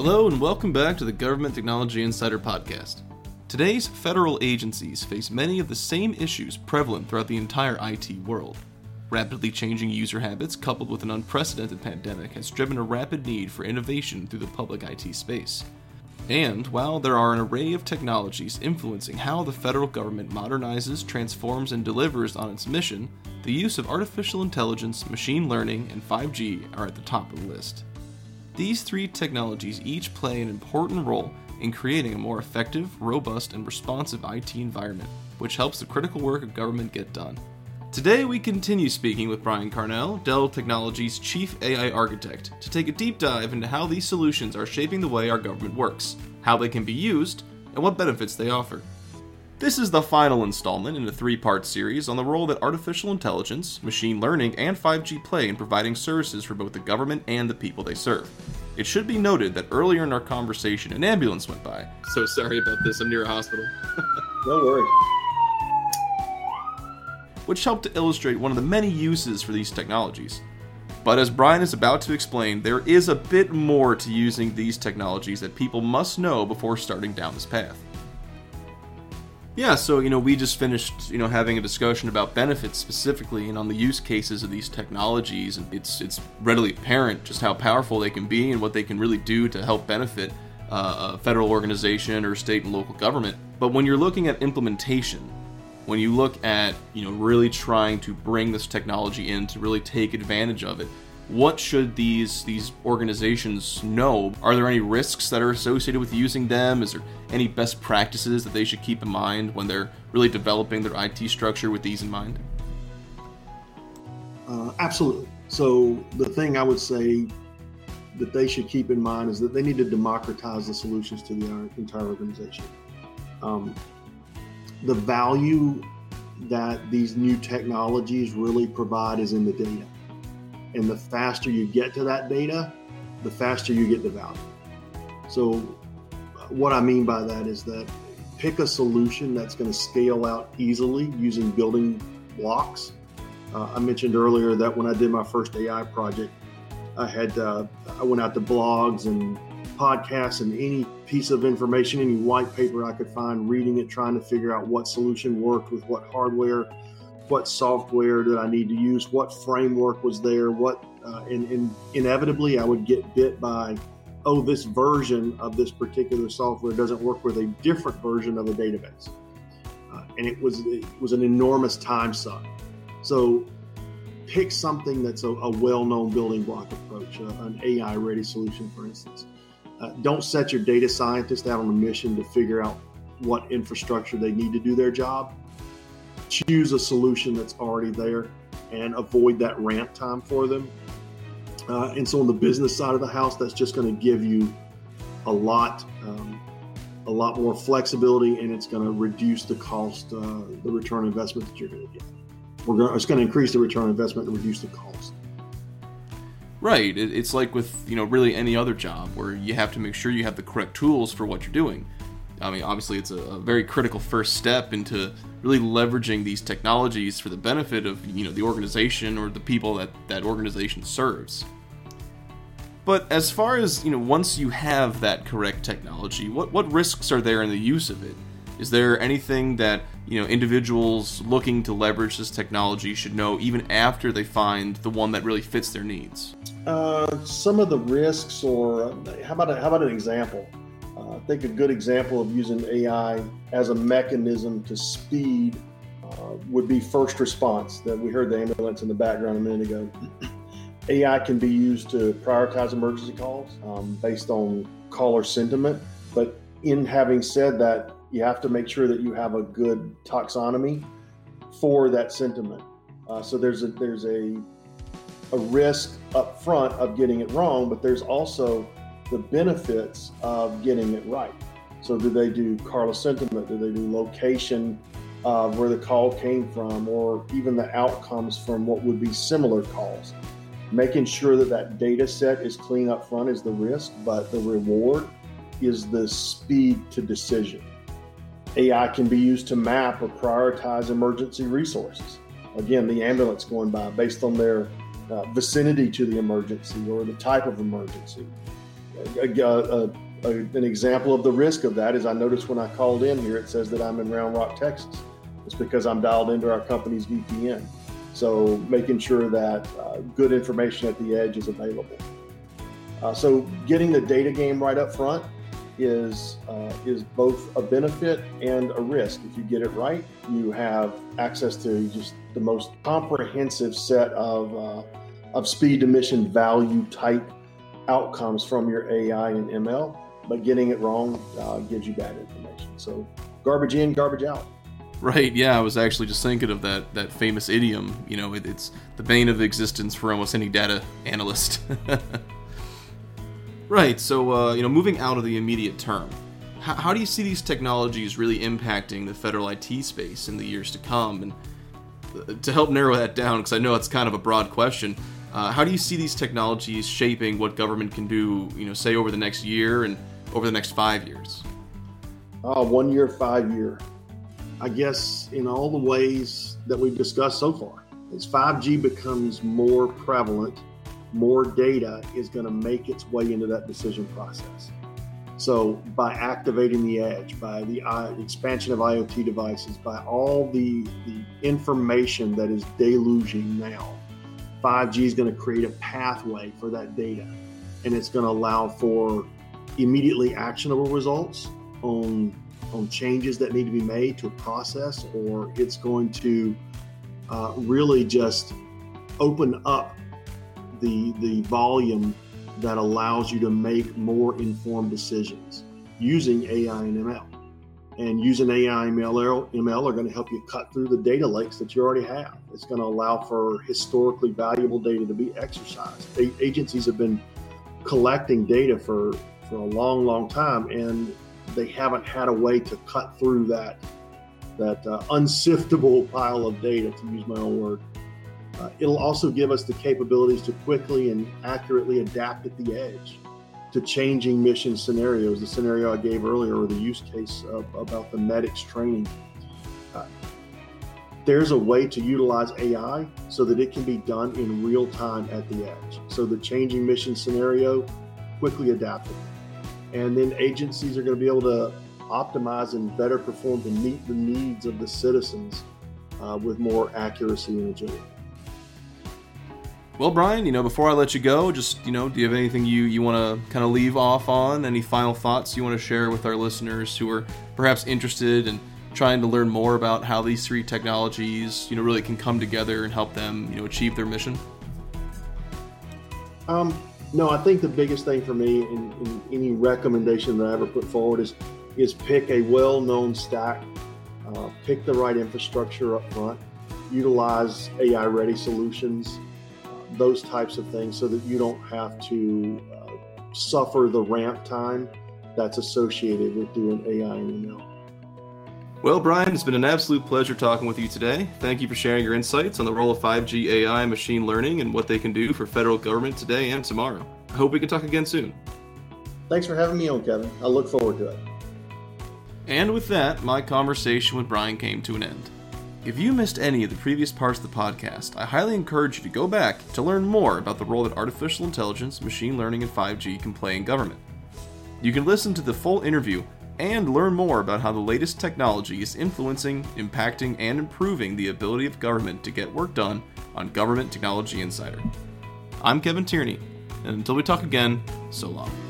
Hello, and welcome back to the Government Technology Insider Podcast. Today's federal agencies face many of the same issues prevalent throughout the entire IT world. Rapidly changing user habits, coupled with an unprecedented pandemic, has driven a rapid need for innovation through the public IT space. And while there are an array of technologies influencing how the federal government modernizes, transforms, and delivers on its mission, the use of artificial intelligence, machine learning, and 5G are at the top of the list. These three technologies each play an important role in creating a more effective, robust, and responsive IT environment, which helps the critical work of government get done. Today, we continue speaking with Brian Carnell, Dell Technologies' Chief AI Architect, to take a deep dive into how these solutions are shaping the way our government works, how they can be used, and what benefits they offer. This is the final installment in a three part series on the role that artificial intelligence, machine learning, and 5G play in providing services for both the government and the people they serve. It should be noted that earlier in our conversation, an ambulance went by. So sorry about this, I'm near a hospital. no worries which helped to illustrate one of the many uses for these technologies. But as Brian is about to explain, there is a bit more to using these technologies that people must know before starting down this path. Yeah, so you know, we just finished, you know, having a discussion about benefits specifically and on the use cases of these technologies, and it's it's readily apparent just how powerful they can be and what they can really do to help benefit uh, a federal organization or state and local government. But when you're looking at implementation, when you look at you know really trying to bring this technology in to really take advantage of it what should these these organizations know? Are there any risks that are associated with using them? Is there any best practices that they should keep in mind when they're really developing their IT structure with these in mind? Uh, absolutely. So the thing I would say that they should keep in mind is that they need to democratize the solutions to the entire organization. Um, the value that these new technologies really provide is in the data. And the faster you get to that data, the faster you get the value. So, what I mean by that is that pick a solution that's going to scale out easily using building blocks. Uh, I mentioned earlier that when I did my first AI project, I had uh, I went out to blogs and podcasts and any piece of information, any white paper I could find, reading it, trying to figure out what solution worked with what hardware, what software did I need to use, what framework was there, what, uh, and, and inevitably I would get bit by, oh, this version of this particular software doesn't work with a different version of a database. Uh, and it was it was an enormous time suck. So pick something that's a, a well-known building block approach, uh, an AI-ready solution, for instance. Uh, don't set your data scientist out on a mission to figure out what infrastructure they need to do their job. Choose a solution that's already there and avoid that ramp time for them. Uh, and so on the business side of the house, that's just going to give you a lot, um, a lot more flexibility, and it's going to reduce the cost, uh, the return investment that you're going to get. We're going, it's going to increase the return investment and reduce the cost. Right. It's like with you know really any other job where you have to make sure you have the correct tools for what you're doing. I mean, obviously, it's a, a, very critical first step into really leveraging these technologies for the benefit of you know the organization or the people that that organization serves. But as far as you know, once you have that correct technology, what what risks are there in the use of it? Is there anything that you know individuals looking to leverage this technology should know even after they find the one that really fits their needs? Uh, some of the risks, or how about a, how about an example? I think a good example of using AI as a mechanism to speed uh, would be first response. That we heard the ambulance in the background a minute ago. AI can be used to prioritize emergency calls um, based on caller sentiment. But in having said that, you have to make sure that you have a good taxonomy for that sentiment. Uh, so there's a there's a a risk up front of getting it wrong, but there's also the benefits of getting it right. So do they do caller sentiment? Do they do location of where the call came from, or even the outcomes from what would be similar calls? Making sure that that data set is clean up front is the risk, but the reward is the speed to decision. AI can be used to map or prioritize emergency resources. Again, the ambulance going by based on their uh, vicinity to the emergency or the type of emergency. A, a, a, an example of the risk of that is I noticed when I called in here, it says that I'm in Round Rock, Texas. It's because I'm dialed into our company's VPN. So making sure that uh, good information at the edge is available. Uh, so getting the data game right up front is uh, is both a benefit and a risk. If you get it right, you have access to just the most comprehensive set of uh, of speed to mission value type outcomes from your AI and ML. But getting it wrong uh, gives you bad information. So garbage in, garbage out. Right. Yeah, I was actually just thinking of that that famous idiom. You know, it, it's the bane of existence for almost any data analyst. right. So, uh, you know, moving out of the immediate term, how, how do you see these technologies really impacting the federal IT space in the years to come? And uh, to help narrow that down, because I know it's kind of a broad question, uh, how do you see these technologies shaping what government can do? You know, say over the next year and over the next five years. Uh, one year, five year. I guess in all the ways that we've discussed so far, as 5G becomes more prevalent, more data is going to make its way into that decision process. So, by activating the edge, by the uh, expansion of IoT devices, by all the, the information that is deluging now, 5G is going to create a pathway for that data. And it's going to allow for immediately actionable results on on changes that need to be made to a process, or it's going to uh, really just open up the the volume that allows you to make more informed decisions using AI and ML. And using AI ML, ML are going to help you cut through the data lakes that you already have. It's going to allow for historically valuable data to be exercised. A- agencies have been collecting data for, for a long, long time, and they haven't had a way to cut through that that uh, unsiftable pile of data, to use my own word. Uh, it'll also give us the capabilities to quickly and accurately adapt at the edge to changing mission scenarios. The scenario I gave earlier, or the use case of, about the medics training. Uh, there's a way to utilize AI so that it can be done in real time at the edge. So the changing mission scenario, quickly adapted and then agencies are going to be able to optimize and better perform to meet the needs of the citizens uh, with more accuracy and agility. Well, Brian, you know, before I let you go, just you know, do you have anything you you want to kind of leave off on? Any final thoughts you want to share with our listeners who are perhaps interested in trying to learn more about how these three technologies, you know, really can come together and help them, you know, achieve their mission? Um, no, I think the biggest thing for me in, in any recommendation that I ever put forward is is pick a well-known stack, uh, pick the right infrastructure up front, utilize AI-ready solutions, those types of things, so that you don't have to uh, suffer the ramp time that's associated with doing AI and ML. Well, Brian, it's been an absolute pleasure talking with you today. Thank you for sharing your insights on the role of 5G AI machine learning and what they can do for federal government today and tomorrow. I hope we can talk again soon. Thanks for having me on, Kevin. I look forward to it. And with that, my conversation with Brian came to an end. If you missed any of the previous parts of the podcast, I highly encourage you to go back to learn more about the role that artificial intelligence, machine learning, and 5G can play in government. You can listen to the full interview and learn more about how the latest technology is influencing, impacting, and improving the ability of government to get work done on Government Technology Insider. I'm Kevin Tierney, and until we talk again, so long.